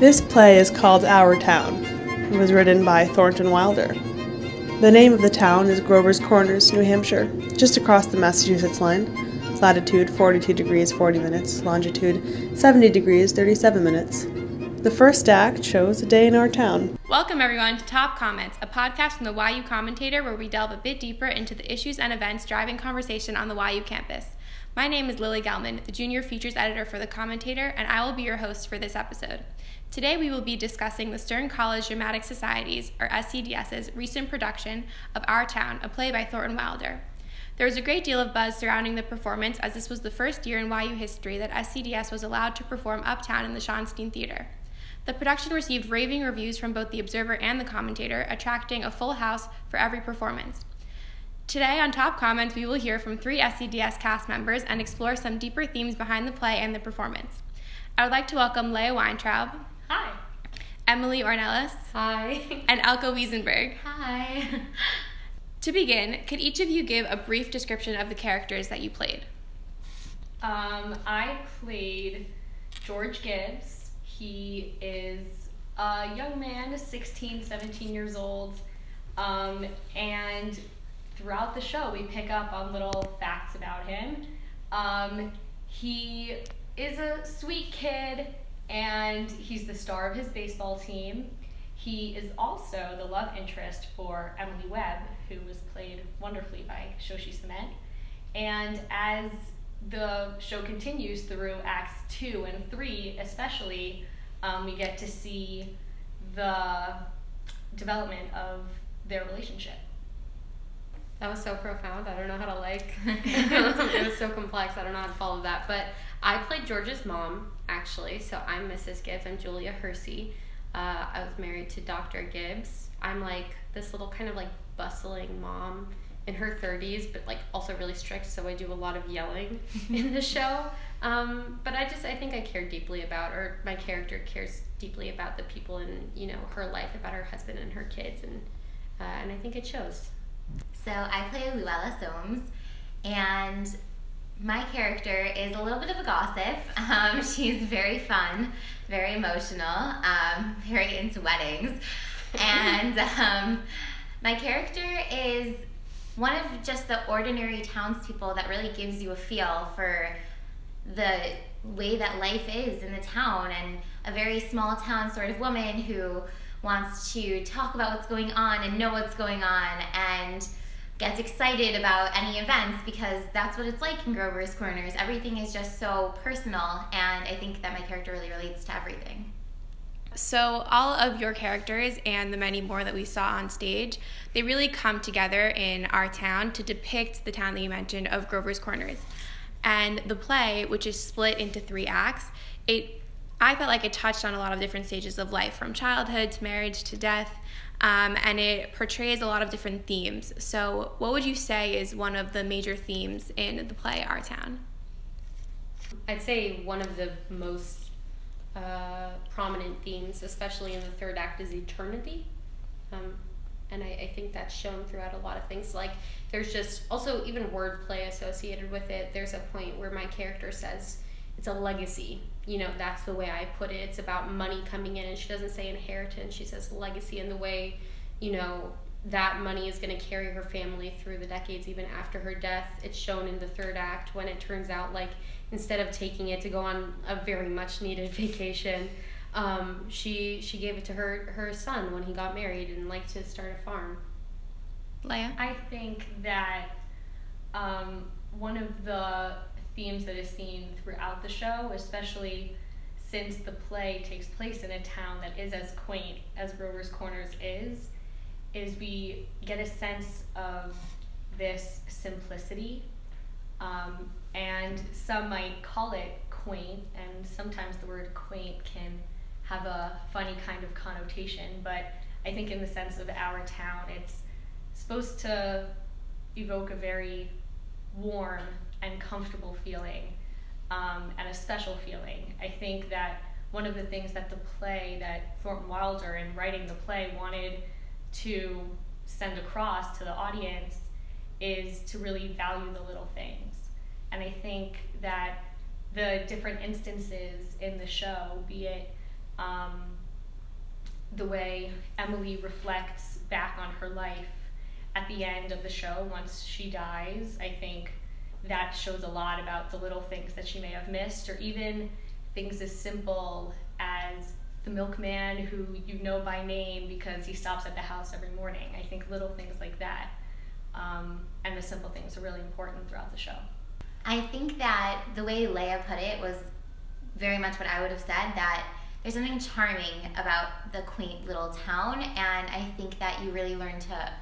This play is called Our Town. It was written by Thornton Wilder. The name of the town is Grover's Corners, New Hampshire, just across the Massachusetts line. Latitude 42 degrees 40 minutes, longitude 70 degrees 37 minutes. The first act shows a day in our town. Welcome, everyone, to Top Comments, a podcast from the YU Commentator where we delve a bit deeper into the issues and events driving conversation on the YU campus. My name is Lily Gelman, the junior features editor for the Commentator, and I will be your host for this episode. Today we will be discussing the Stern College Dramatic Society's, or SCDS's, recent production of Our Town, a play by Thornton Wilder. There was a great deal of buzz surrounding the performance as this was the first year in YU history that SCDS was allowed to perform uptown in the Schottenstein Theater. The production received raving reviews from both the Observer and the Commentator, attracting a full house for every performance. Today on Top Comments, we will hear from three SCDS cast members and explore some deeper themes behind the play and the performance. I would like to welcome Leah Weintraub. Hi. Emily Ornelas. Hi. And Elka Wiesenberg. Hi. To begin, could each of you give a brief description of the characters that you played? Um, I played George Gibbs. He is a young man, 16, 17 years old. Um, and throughout the show, we pick up on little facts about him. Um, he is a sweet kid and he's the star of his baseball team. He is also the love interest for Emily Webb, who was played wonderfully by Shoshi Cement. And as the show continues through acts two and three, especially, um, we get to see the development of their relationship. That was so profound. I don't know how to like. it was so complex. I don't know how to follow that. But I played George's mom, actually. So I'm Mrs. Gibbs. I'm Julia Hersey. Uh, I was married to Dr. Gibbs. I'm like this little kind of like bustling mom in her 30s, but like also really strict. So I do a lot of yelling in the show. Um, but I just I think I care deeply about, or my character cares deeply about the people in you know her life, about her husband and her kids, and uh, and I think it shows. So I play Luella Soames, and my character is a little bit of a gossip. Um, she's very fun, very emotional, um, very into weddings, and um, my character is one of just the ordinary townspeople that really gives you a feel for the way that life is in the town and a very small town sort of woman who wants to talk about what's going on and know what's going on and gets excited about any events because that's what it's like in Grover's Corners. Everything is just so personal, and I think that my character really relates to everything. So, all of your characters and the many more that we saw on stage, they really come together in our town to depict the town that you mentioned of Grover's Corners. And the play, which is split into three acts, it I felt like it touched on a lot of different stages of life, from childhood to marriage to death, um, and it portrays a lot of different themes. So, what would you say is one of the major themes in the play Our Town? I'd say one of the most uh, prominent themes, especially in the third act, is eternity. Um, and I, I, think that's shown throughout a lot of things. Like, there's just also even wordplay associated with it. There's a point where my character says, it's a legacy. You know, that's the way I put it. It's about money coming in, and she doesn't say inheritance. She says legacy, and the way, you know, that money is going to carry her family through the decades, even after her death. It's shown in the third act when it turns out like instead of taking it to go on a very much needed vacation, um, she she gave it to her her son when he got married and liked to start a farm. Leah, I think that um, one of the themes that is seen throughout the show, especially since the play takes place in a town that is as quaint as Grover's Corners is, is we get a sense of this simplicity. Um, and some might call it quaint, and sometimes the word quaint can have a funny kind of connotation, but I think in the sense of our town, it's supposed to evoke a very warm and comfortable feeling um, and a special feeling. I think that one of the things that the play, that Thornton Wilder, in writing the play, wanted to send across to the audience is to really value the little things. And I think that the different instances in the show, be it um, the way Emily reflects back on her life at the end of the show once she dies. I think that shows a lot about the little things that she may have missed, or even things as simple as the milkman who you know by name because he stops at the house every morning. I think little things like that um, and the simple things are really important throughout the show. I think that the way Leah put it was very much what I would have said that there's something charming about the quaint little town, and I think that you really learn to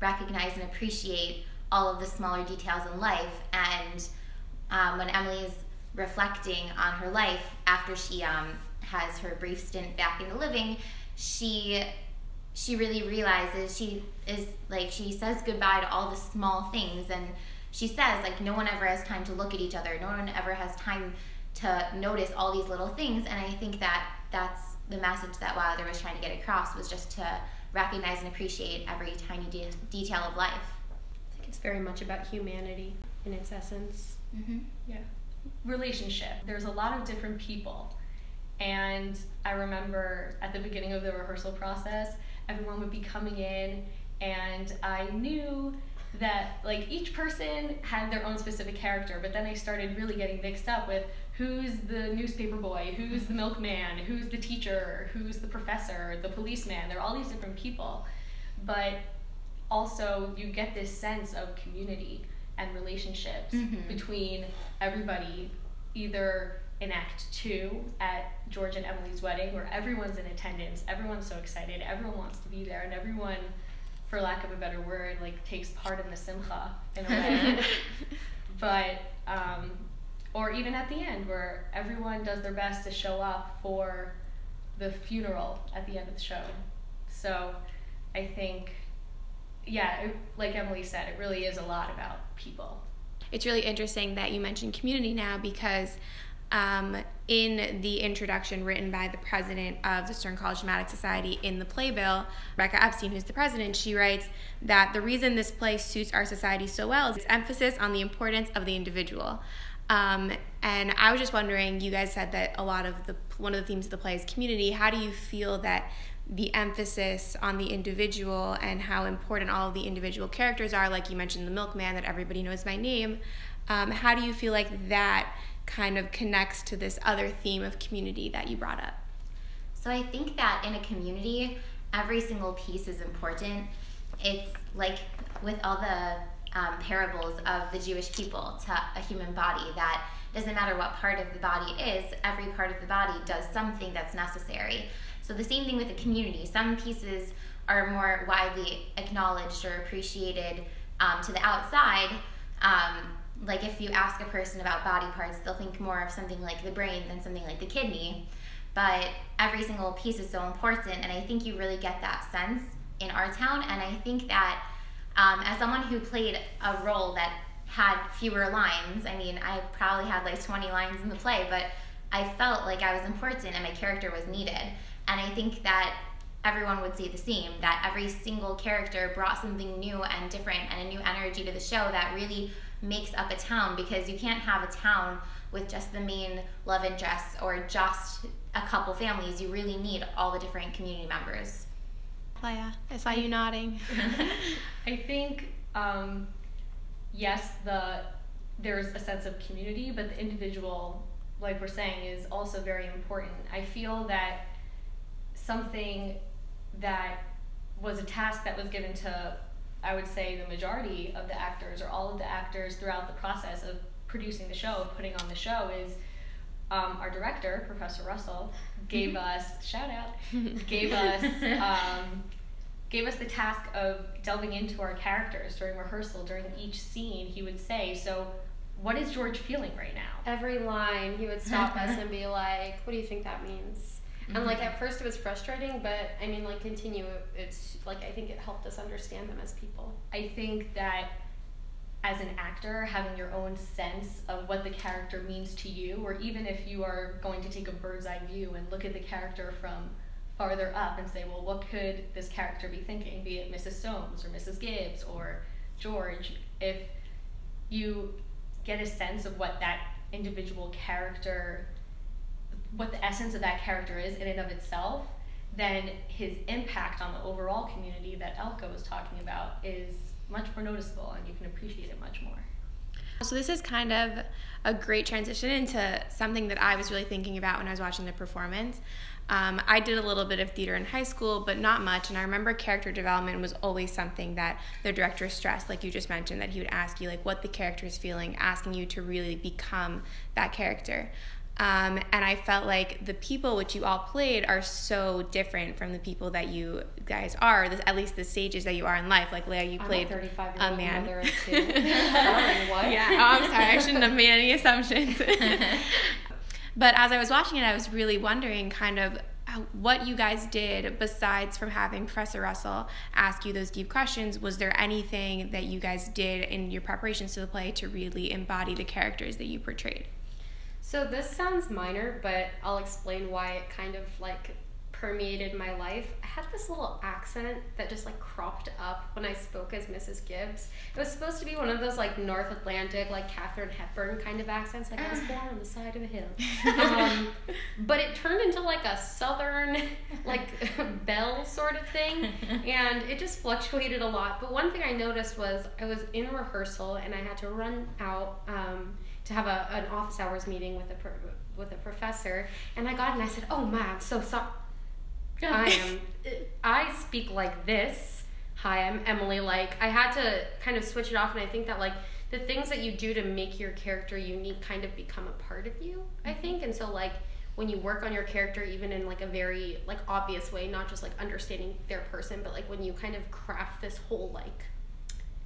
recognize and appreciate all of the smaller details in life. And um, when Emily is reflecting on her life after she um, has her brief stint back in the living, she she really realizes she is like she says goodbye to all the small things and she says like no one ever has time to look at each other no one ever has time to notice all these little things and i think that that's the message that wilder was trying to get across was just to recognize and appreciate every tiny de- detail of life it's very much about humanity in its essence mm-hmm. yeah relationship there's a lot of different people and i remember at the beginning of the rehearsal process everyone would be coming in and I knew that like each person had their own specific character, but then I started really getting mixed up with who's the newspaper boy, who's the milkman, who's the teacher, who's the professor, the policeman. There are all these different people. But also you get this sense of community and relationships mm-hmm. between everybody either in Act Two at George and Emily's wedding, where everyone's in attendance, everyone's so excited, everyone wants to be there, and everyone, for lack of a better word, like takes part in the simcha in a way. but um, or even at the end, where everyone does their best to show up for the funeral at the end of the show. So, I think, yeah, it, like Emily said, it really is a lot about people. It's really interesting that you mentioned community now because um, in the introduction written by the president of the Stern College Dramatic Society in the playbill, Rebecca Epstein, who's the president, she writes that the reason this play suits our society so well is its emphasis on the importance of the individual. Um, and I was just wondering, you guys said that a lot of the one of the themes of the play is community. How do you feel that the emphasis on the individual and how important all of the individual characters are? Like you mentioned, the milkman that everybody knows by name. Um, how do you feel like that kind of connects to this other theme of community that you brought up? So I think that in a community, every single piece is important. It's like with all the um, parables of the Jewish people to a human body that doesn't matter what part of the body it is, every part of the body does something that's necessary. So the same thing with the community. Some pieces are more widely acknowledged or appreciated um, to the outside. Um, like if you ask a person about body parts, they'll think more of something like the brain than something like the kidney. But every single piece is so important, and I think you really get that sense in our town. And I think that um, as someone who played a role that had fewer lines, I mean, I probably had like 20 lines in the play, but I felt like I was important and my character was needed. And I think that everyone would say the same that every single character brought something new and different and a new energy to the show that really makes up a town because you can't have a town with just the main love interest or just a couple families. You really need all the different community members. Leah, I saw you nodding. I think um, yes, the there's a sense of community, but the individual, like we're saying, is also very important. I feel that something that was a task that was given to I would say the majority of the actors or all of the actors throughout the process of producing the show, of putting on the show, is um, our director, Professor Russell, gave us shout out, gave us um, gave us the task of delving into our characters during rehearsal. During each scene, he would say, "So, what is George feeling right now?" Every line, he would stop us and be like, "What do you think that means?" Mm-hmm. And like at first it was frustrating, but I mean like continue it's like I think it helped us understand them as people. I think that as an actor, having your own sense of what the character means to you, or even if you are going to take a bird's eye view and look at the character from farther up and say, well, what could this character be thinking, be it Mrs. Soames or Mrs. Gibbs or George, if you get a sense of what that individual character what the essence of that character is in and of itself, then his impact on the overall community that Elka was talking about is much more noticeable and you can appreciate it much more. So this is kind of a great transition into something that I was really thinking about when I was watching the performance. Um, I did a little bit of theater in high school, but not much. And I remember character development was always something that the director stressed, like you just mentioned, that he would ask you like what the character is feeling, asking you to really become that character. Um, and I felt like the people which you all played are so different from the people that you guys are, at least the stages that you are in life. Like Leah, you played I'm a 35 year a man. mother of two. sorry, what? Yeah, oh, I'm sorry, I shouldn't have made any assumptions. but as I was watching it, I was really wondering kind of what you guys did besides from having Professor Russell ask you those deep questions. Was there anything that you guys did in your preparations to the play to really embody the characters that you portrayed? So this sounds minor, but I'll explain why it kind of like permeated my life. I had this little accent that just like cropped up when I spoke as Mrs. Gibbs. It was supposed to be one of those like North Atlantic, like Katharine Hepburn kind of accents, like I was born on the side of a hill. Um, but it turned into like a southern, like bell sort of thing, and it just fluctuated a lot. But one thing I noticed was I was in rehearsal and I had to run out. Um, to have a, an office hours meeting with a pro- with a professor, and I got and I said, "Oh my, I'm so sorry. I am. Uh, I speak like this. Hi, I'm Emily. Like I had to kind of switch it off, and I think that like the things that you do to make your character unique kind of become a part of you. I mm-hmm. think, and so like when you work on your character, even in like a very like obvious way, not just like understanding their person, but like when you kind of craft this whole like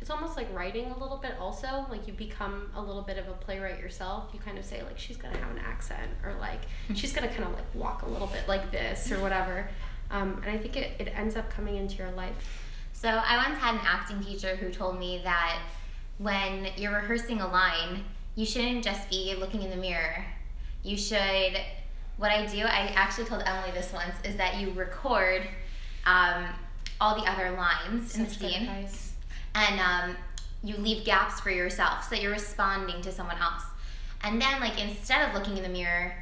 it's almost like writing a little bit also like you become a little bit of a playwright yourself you kind of say like she's gonna have an accent or like she's gonna kind of like walk a little bit like this or whatever um, and i think it, it ends up coming into your life So I once had an acting teacher who told me that when you're rehearsing a line, you shouldn't just be looking in the mirror. You should. What I do, I actually told Emily this once, is that you record um, all the other lines in the scene, advice. And um, you leave gaps for yourself so that you're responding to someone else. And then, like instead of looking in the mirror,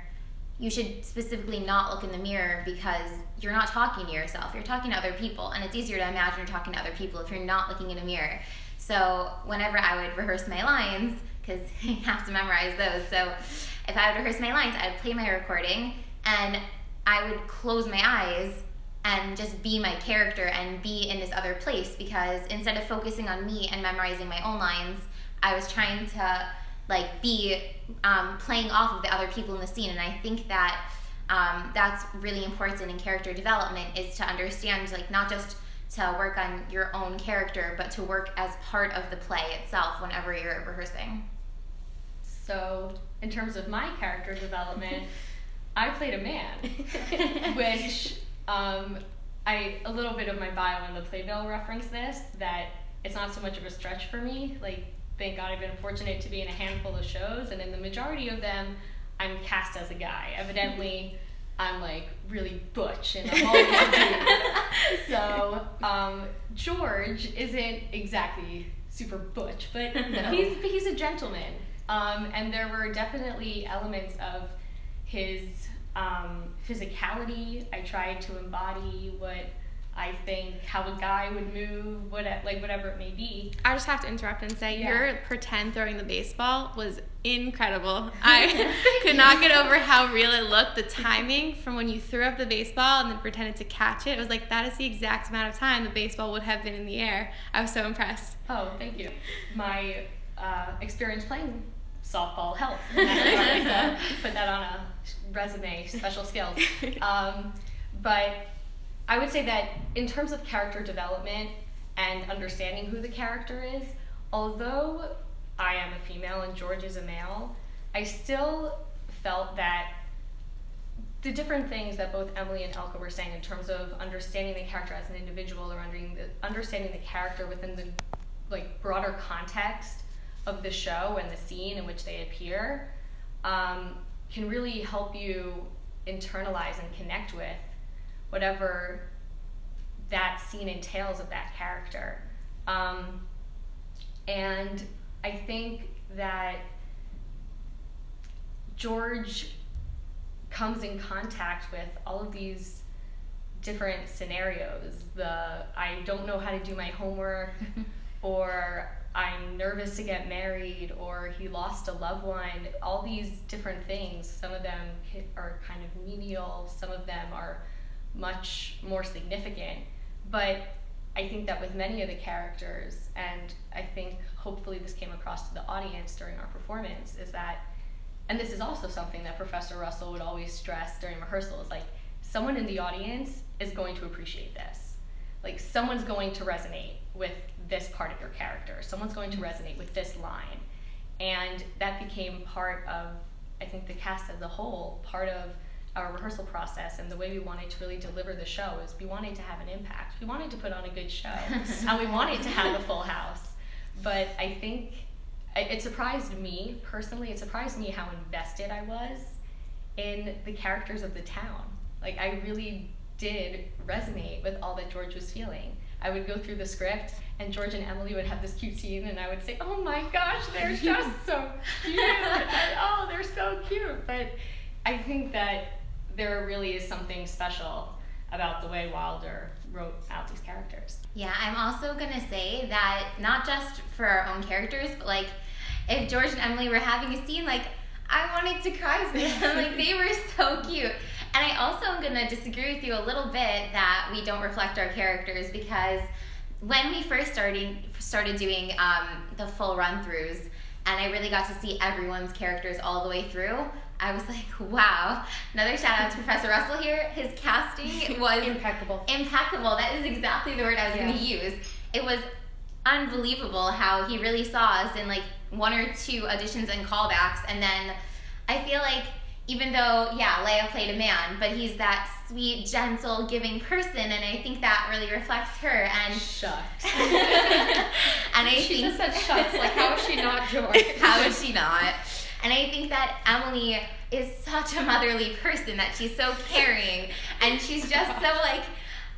you should specifically not look in the mirror because you're not talking to yourself. You're talking to other people, and it's easier to imagine you're talking to other people if you're not looking in a mirror. So whenever I would rehearse my lines, because I have to memorize those, so if I would rehearse my lines, I would play my recording and I would close my eyes and just be my character and be in this other place because instead of focusing on me and memorizing my own lines, I was trying to like be um, playing off of the other people in the scene, and I think that um, that's really important in character development is to understand like not just to work on your own character, but to work as part of the play itself whenever you're rehearsing. So, in terms of my character development, I played a man, which um, I a little bit of my bio in the playbill reference this that it's not so much of a stretch for me. Like, thank God I've been fortunate to be in a handful of shows, and in the majority of them, I'm cast as a guy. Evidently, I'm like really butch and I'm always dude. So um, George isn't exactly super butch, but No. he's he's a gentleman. Um, and there were definitely elements of his um, physicality. I tried to embody what I think how a guy would move, what like whatever it may be. I just have to interrupt and say Yeah. your pretend throwing the baseball was incredible. I could not get over how real it looked. The timing from when you threw up the baseball and then pretended to catch it, it was like that is the exact amount of time the baseball would have been in the air. I was so impressed. Oh, thank you. My uh, experience playing softball helps. in that regard, so put that on a resume, special skills. Um, but I would say that in terms of character development and understanding who the character is, although I am a female and George is a male, I still felt that the different things that both Emily and Elka were saying in terms of understanding the character as an individual or understanding the, understanding the character within the like broader context of the show and the scene in which they appear um, can really help you internalize and connect with whatever that scene entails of that character. Um, and I think that George comes in contact with all of these different scenarios. The I don't know how to do my homework, or I'm nervous to get married, or he lost a loved one. All these different things. Some of them are kind of menial. Some of them are much more significant. But I think that with many of the characters, and I think hopefully this came across to the audience during our performance, is that, and this is also something that Professor Russell would always stress during rehearsals, like someone in the audience is going to appreciate this. Like someone's going to resonate with this part of your character. Someone's going to mm-hmm. resonate with this line. And that became part of, I think, the cast as a whole, part of our rehearsal process and the way we wanted to really deliver the show is we wanted to have an impact. We wanted to put on a good show and we wanted to have a full house. But I think it surprised me personally, it surprised me how invested I was in the characters of the town. Like I really did resonate with all that George was feeling. I would go through the script and George and Emily would have this cute scene and I would say, Oh my gosh, they're just so cute. and, oh, they're so cute. But I think that there really is something special about the way Wilder wrote out these characters. Yeah, I'm also gonna say that not just for our own characters, but like if George and Emily were having a scene, like I wanted to cry for them. like they were so cute. And I also am gonna disagree with you a little bit that we don't reflect our characters because when we first started started doing um, the full run throughs, and I really got to see everyone's characters all the way through. I was like, wow. Another shout out to Professor Russell here. His casting was impeccable. Impeccable. That is exactly the word I was yeah. going to use. It was unbelievable how he really saw us in like one or two auditions and callbacks. And then I feel like even though, yeah, Leah played a man, but he's that sweet, gentle, giving person, and I think that really reflects her. And shucks. and I she think just said shucks. Like, how is she not George? how is she not? And I think that Emily is such a motherly person that she's so caring and she's just so like,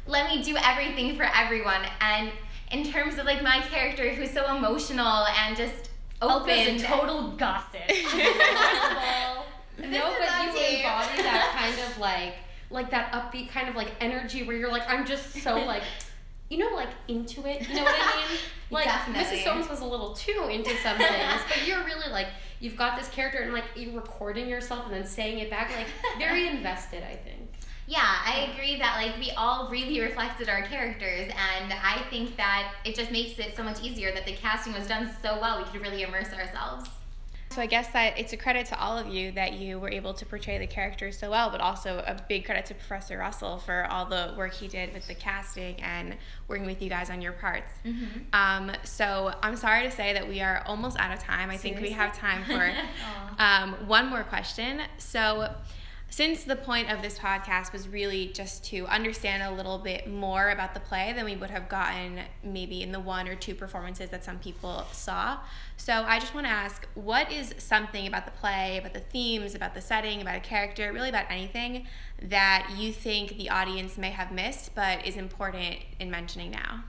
let me do everything for everyone. And in terms of like my character who's so emotional and just open. total gossip. No, but you embody that kind of like like that upbeat kind of like energy where you're like, I'm just so like you know, like into it. You know what I mean? Like Definitely. Mrs. Soames was a little too into some things, but you're really like you've got this character and like you're recording yourself and then saying it back, like very invested. I think. Yeah, I agree that like we all really reflected our characters, and I think that it just makes it so much easier that the casting was done so well. We could really immerse ourselves. So I guess that it's a credit to all of you that you were able to portray the characters so well, but also a big credit to Professor Russell for all the work he did with the casting and working with you guys on your parts. Mm-hmm. Um, so I'm sorry to say that we are almost out of time. I Seriously? think we have time for um, one more question. So since the point of this podcast was really just to understand a little bit more about the play than we would have gotten maybe in the one or two performances that some people saw. So I just want to ask what is something about the play, about the themes, about the setting, about a character, really about anything that you think the audience may have missed but is important in mentioning now?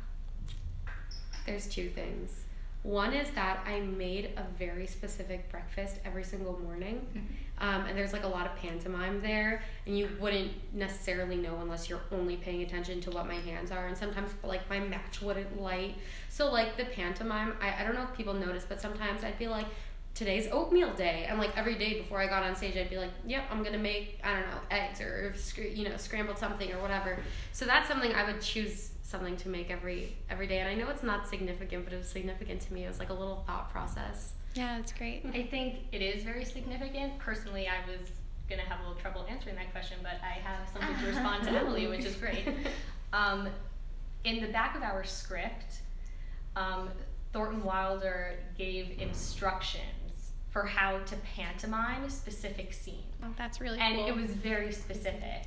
There's two things. One is that I made a very specific breakfast every single morning. Mm-hmm. Um, and there's like a lot of pantomime there, and you wouldn't necessarily know unless you're only paying attention to what my hands are. And sometimes, like, my match wouldn't light. So, like, the pantomime, I, I don't know if people notice, but sometimes I'd be like, today's oatmeal day. And like every day before I got on stage, I'd be like, yep, I'm gonna make, I don't know, eggs or, you know, scrambled something or whatever. So that's something I would choose something to make every every day. And I know it's not significant, but it was significant to me. It was like a little thought process. Yeah, that's great. I think it is very significant. Personally, I was gonna have a little trouble answering that question, but I have something to respond to Emily, which is great. Um, in the back of our script, um, Thornton Wilder gave instructions for how to pantomime a specific scenes. Oh, that's really cool. and cool. it was very specific.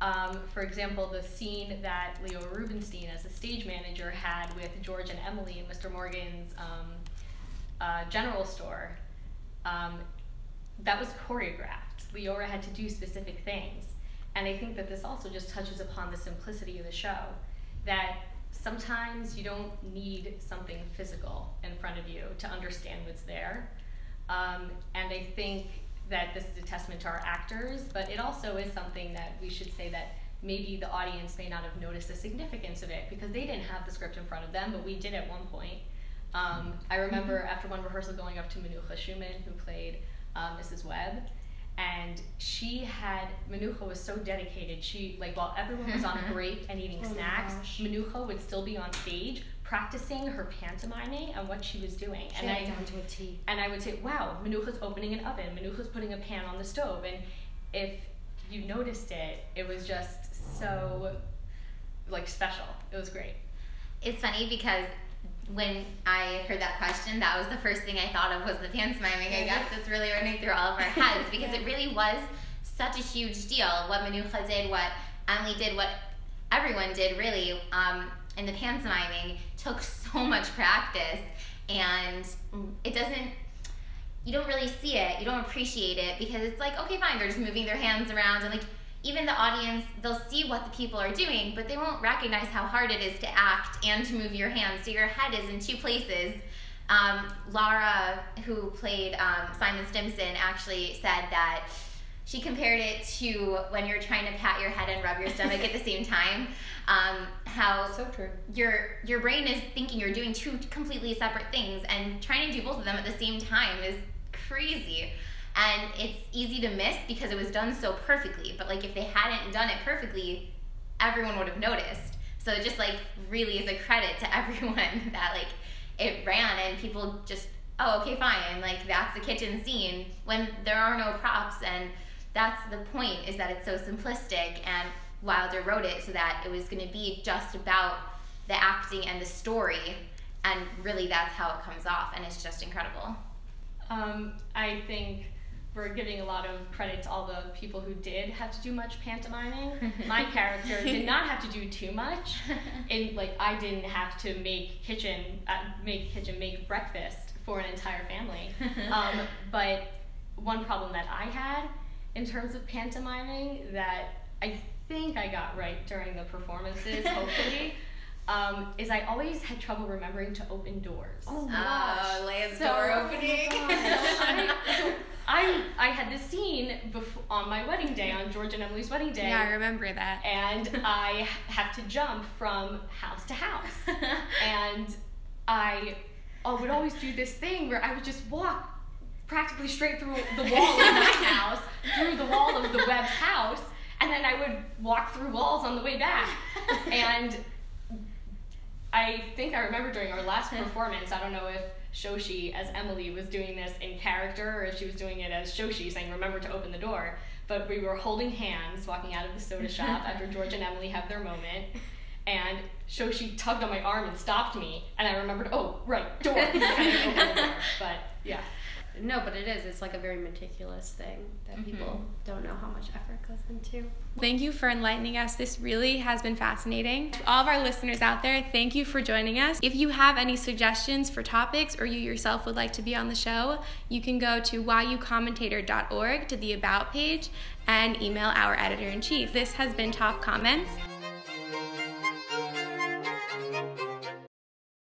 Um, for example, the scene that Leo Rubinstein, as a stage manager, had with George and Emily in Mr. Morgan's um, uh, general store, um, that was choreographed. Leora had to do specific things. And I think that this also just touches upon the simplicity of the show. That sometimes you don't need something physical in front of you to understand what's there. Um, and I think that this is a testament to our actors, but it also is something that we should say that maybe the audience may not have noticed the significance of it because they didn't have the script in front of them, but we did at one point. Um, I remember after one rehearsal going up to Manucha Schumann, who played uh, Mrs. Webb, and she had Manucha was so dedicated. She like while everyone was on break and eating Oh snacks. Manucha would still be on stage practicing her pantomiming and what she was doing. She and I down to a T. and I would say, "Wow, Manucha's opening an oven. Manucha's putting a pan on the stove." And if you noticed it, it was just so like special. It was great. It's funny because when I heard that question, that was the first thing I thought of was the pantomiming. I guess that's really running through all of our heads because it really was such a huge deal. What Manucha did, what Emily did, what everyone did really um, in the pantomiming took so much practice, and it doesn't. You don't really see it. You don't appreciate it because it's like okay, fine. They're just moving their hands around and like even the audience they'll see what the people are doing but they won't recognize how hard it is to act and to move your hands so your head is in two places um, laura who played um, simon stimson actually said that she compared it to when you're trying to pat your head and rub your stomach at the same time. Um, how So true. your your brain is thinking you're doing two completely separate things and trying to do both of them at the same time is crazy. And it's easy to miss because it was done so perfectly but like if they hadn't done it perfectly everyone would have noticed. So it just like really is a credit to everyone that like it ran and people just oh okay fine like that's the kitchen scene when there are no props and that's the point is that it's so simplistic and wilder wrote it so that it was going to be just about the acting and the story and really that's how it comes off and it's just incredible Um, I think we're giving a lot of credit to all the people who did have to do much pantomiming. My character did not have to do too much. And like I didn't have to make kitchen uh, make kitchen make breakfast for an entire family. Um, but one problem that I had in terms of pantomiming that I think I got right during the performances, hopefully, um, is I always had trouble remembering to open doors. Oh my Oh, Leah's So- door opening. God. I, so I, I had this scene before, on my wedding day, on George and Emily's wedding day, Yeah, I remember that. and I have to jump from house to house. And I oh, would always do this thing where I would just walk practically straight through the wall of my house, through the wall of the Webb's house, and then I would walk through walls on the way back. And I think I remember during our last performance, I don't know if Shoshi as Emily was doing this in character or if she was doing it as Shoshi saying, remember to open the door. But we were holding hands walking out of the soda shop after George and Emily have their moment. And Shoshi tugged on my arm and stopped me. And I remembered, oh, right, door. But yeah. No, but it is. It's like a very meticulous thing that mm-hmm. people don't know how much effort goes into. Thank you for enlightening us. This really has been fascinating. To all of our listeners out there, thank you for joining us. If you have any suggestions for topics or you yourself would like to be on the show, you can go to yucommentator.org to the About page and email our editor in chief. This has been Top Comments.